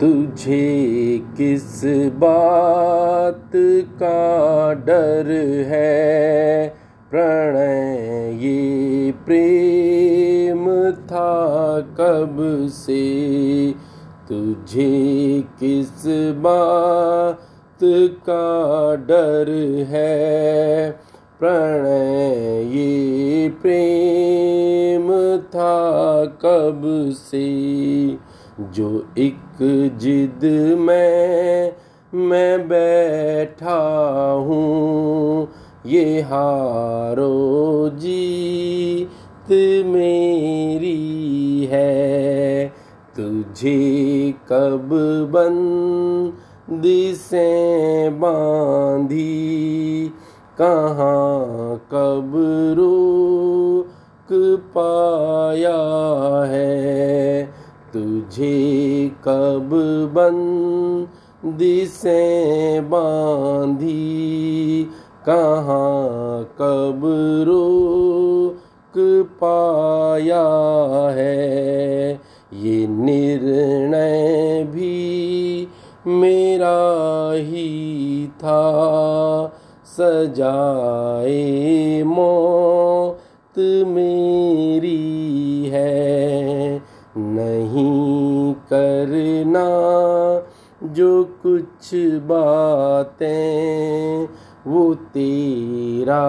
तुझे किस बात का डर है? प्रणय, ये प्रेम था कब से? तुझे किस बात का डर है? प्रणय, ये प्रेम था कब से? जो एक जिद में मैं बैठा हूँ, ये हारो जीत मेरी है। तुझे कब बंदी से बांधी, कहाँ कब रोक पाया है? तुझे कब बंदी से बांधी? कहाँ कब रोक पाया है? ये निर्णय भी मेरा ही था। सजाए मौत मेरी है। करना जो कुछ बातें वो तेरा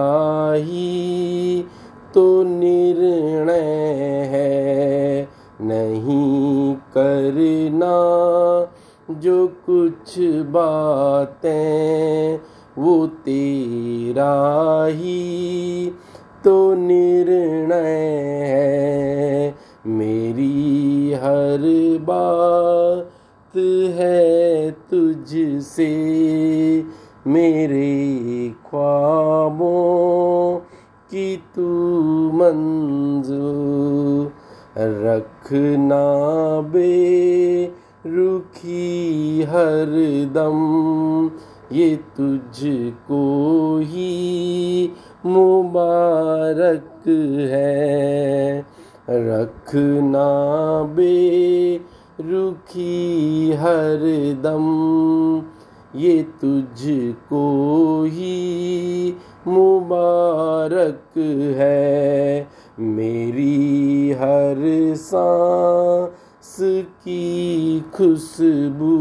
ही तो निर्णय है। नहीं करना जो कुछ बातें वो तेरा ही तो निर्णय बात है तुझसे, मेरे ख्वाबों की तू मंजूर रखना बे रुखी हर दम। ये तुझको ही मुबारक है। रखना बे रुखी हर दम, ये तुझको ही मुबारक है। मेरी हर सांस की खुशबू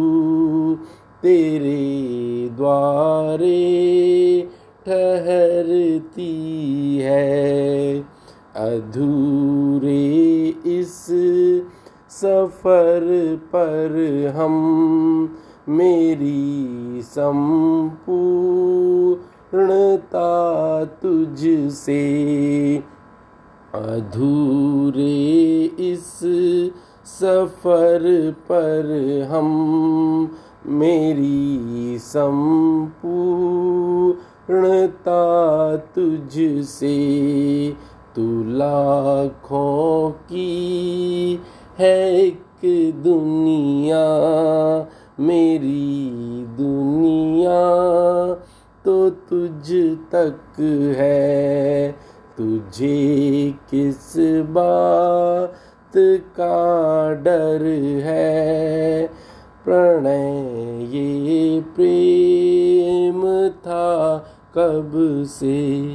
तेरे द्वारे ठहरती है। अधूरे इस सफ़र पर हम मेरी संपूर्णता तुझसे अधूरे इस सफ़र पर हम मेरी संपूर्णता तुझसे तू लाखों की है एक दुनिया, मेरी दुनिया तो तुझ तक है। तुझे किस बात का डर है? प्रणय, ये प्रेम था कब से?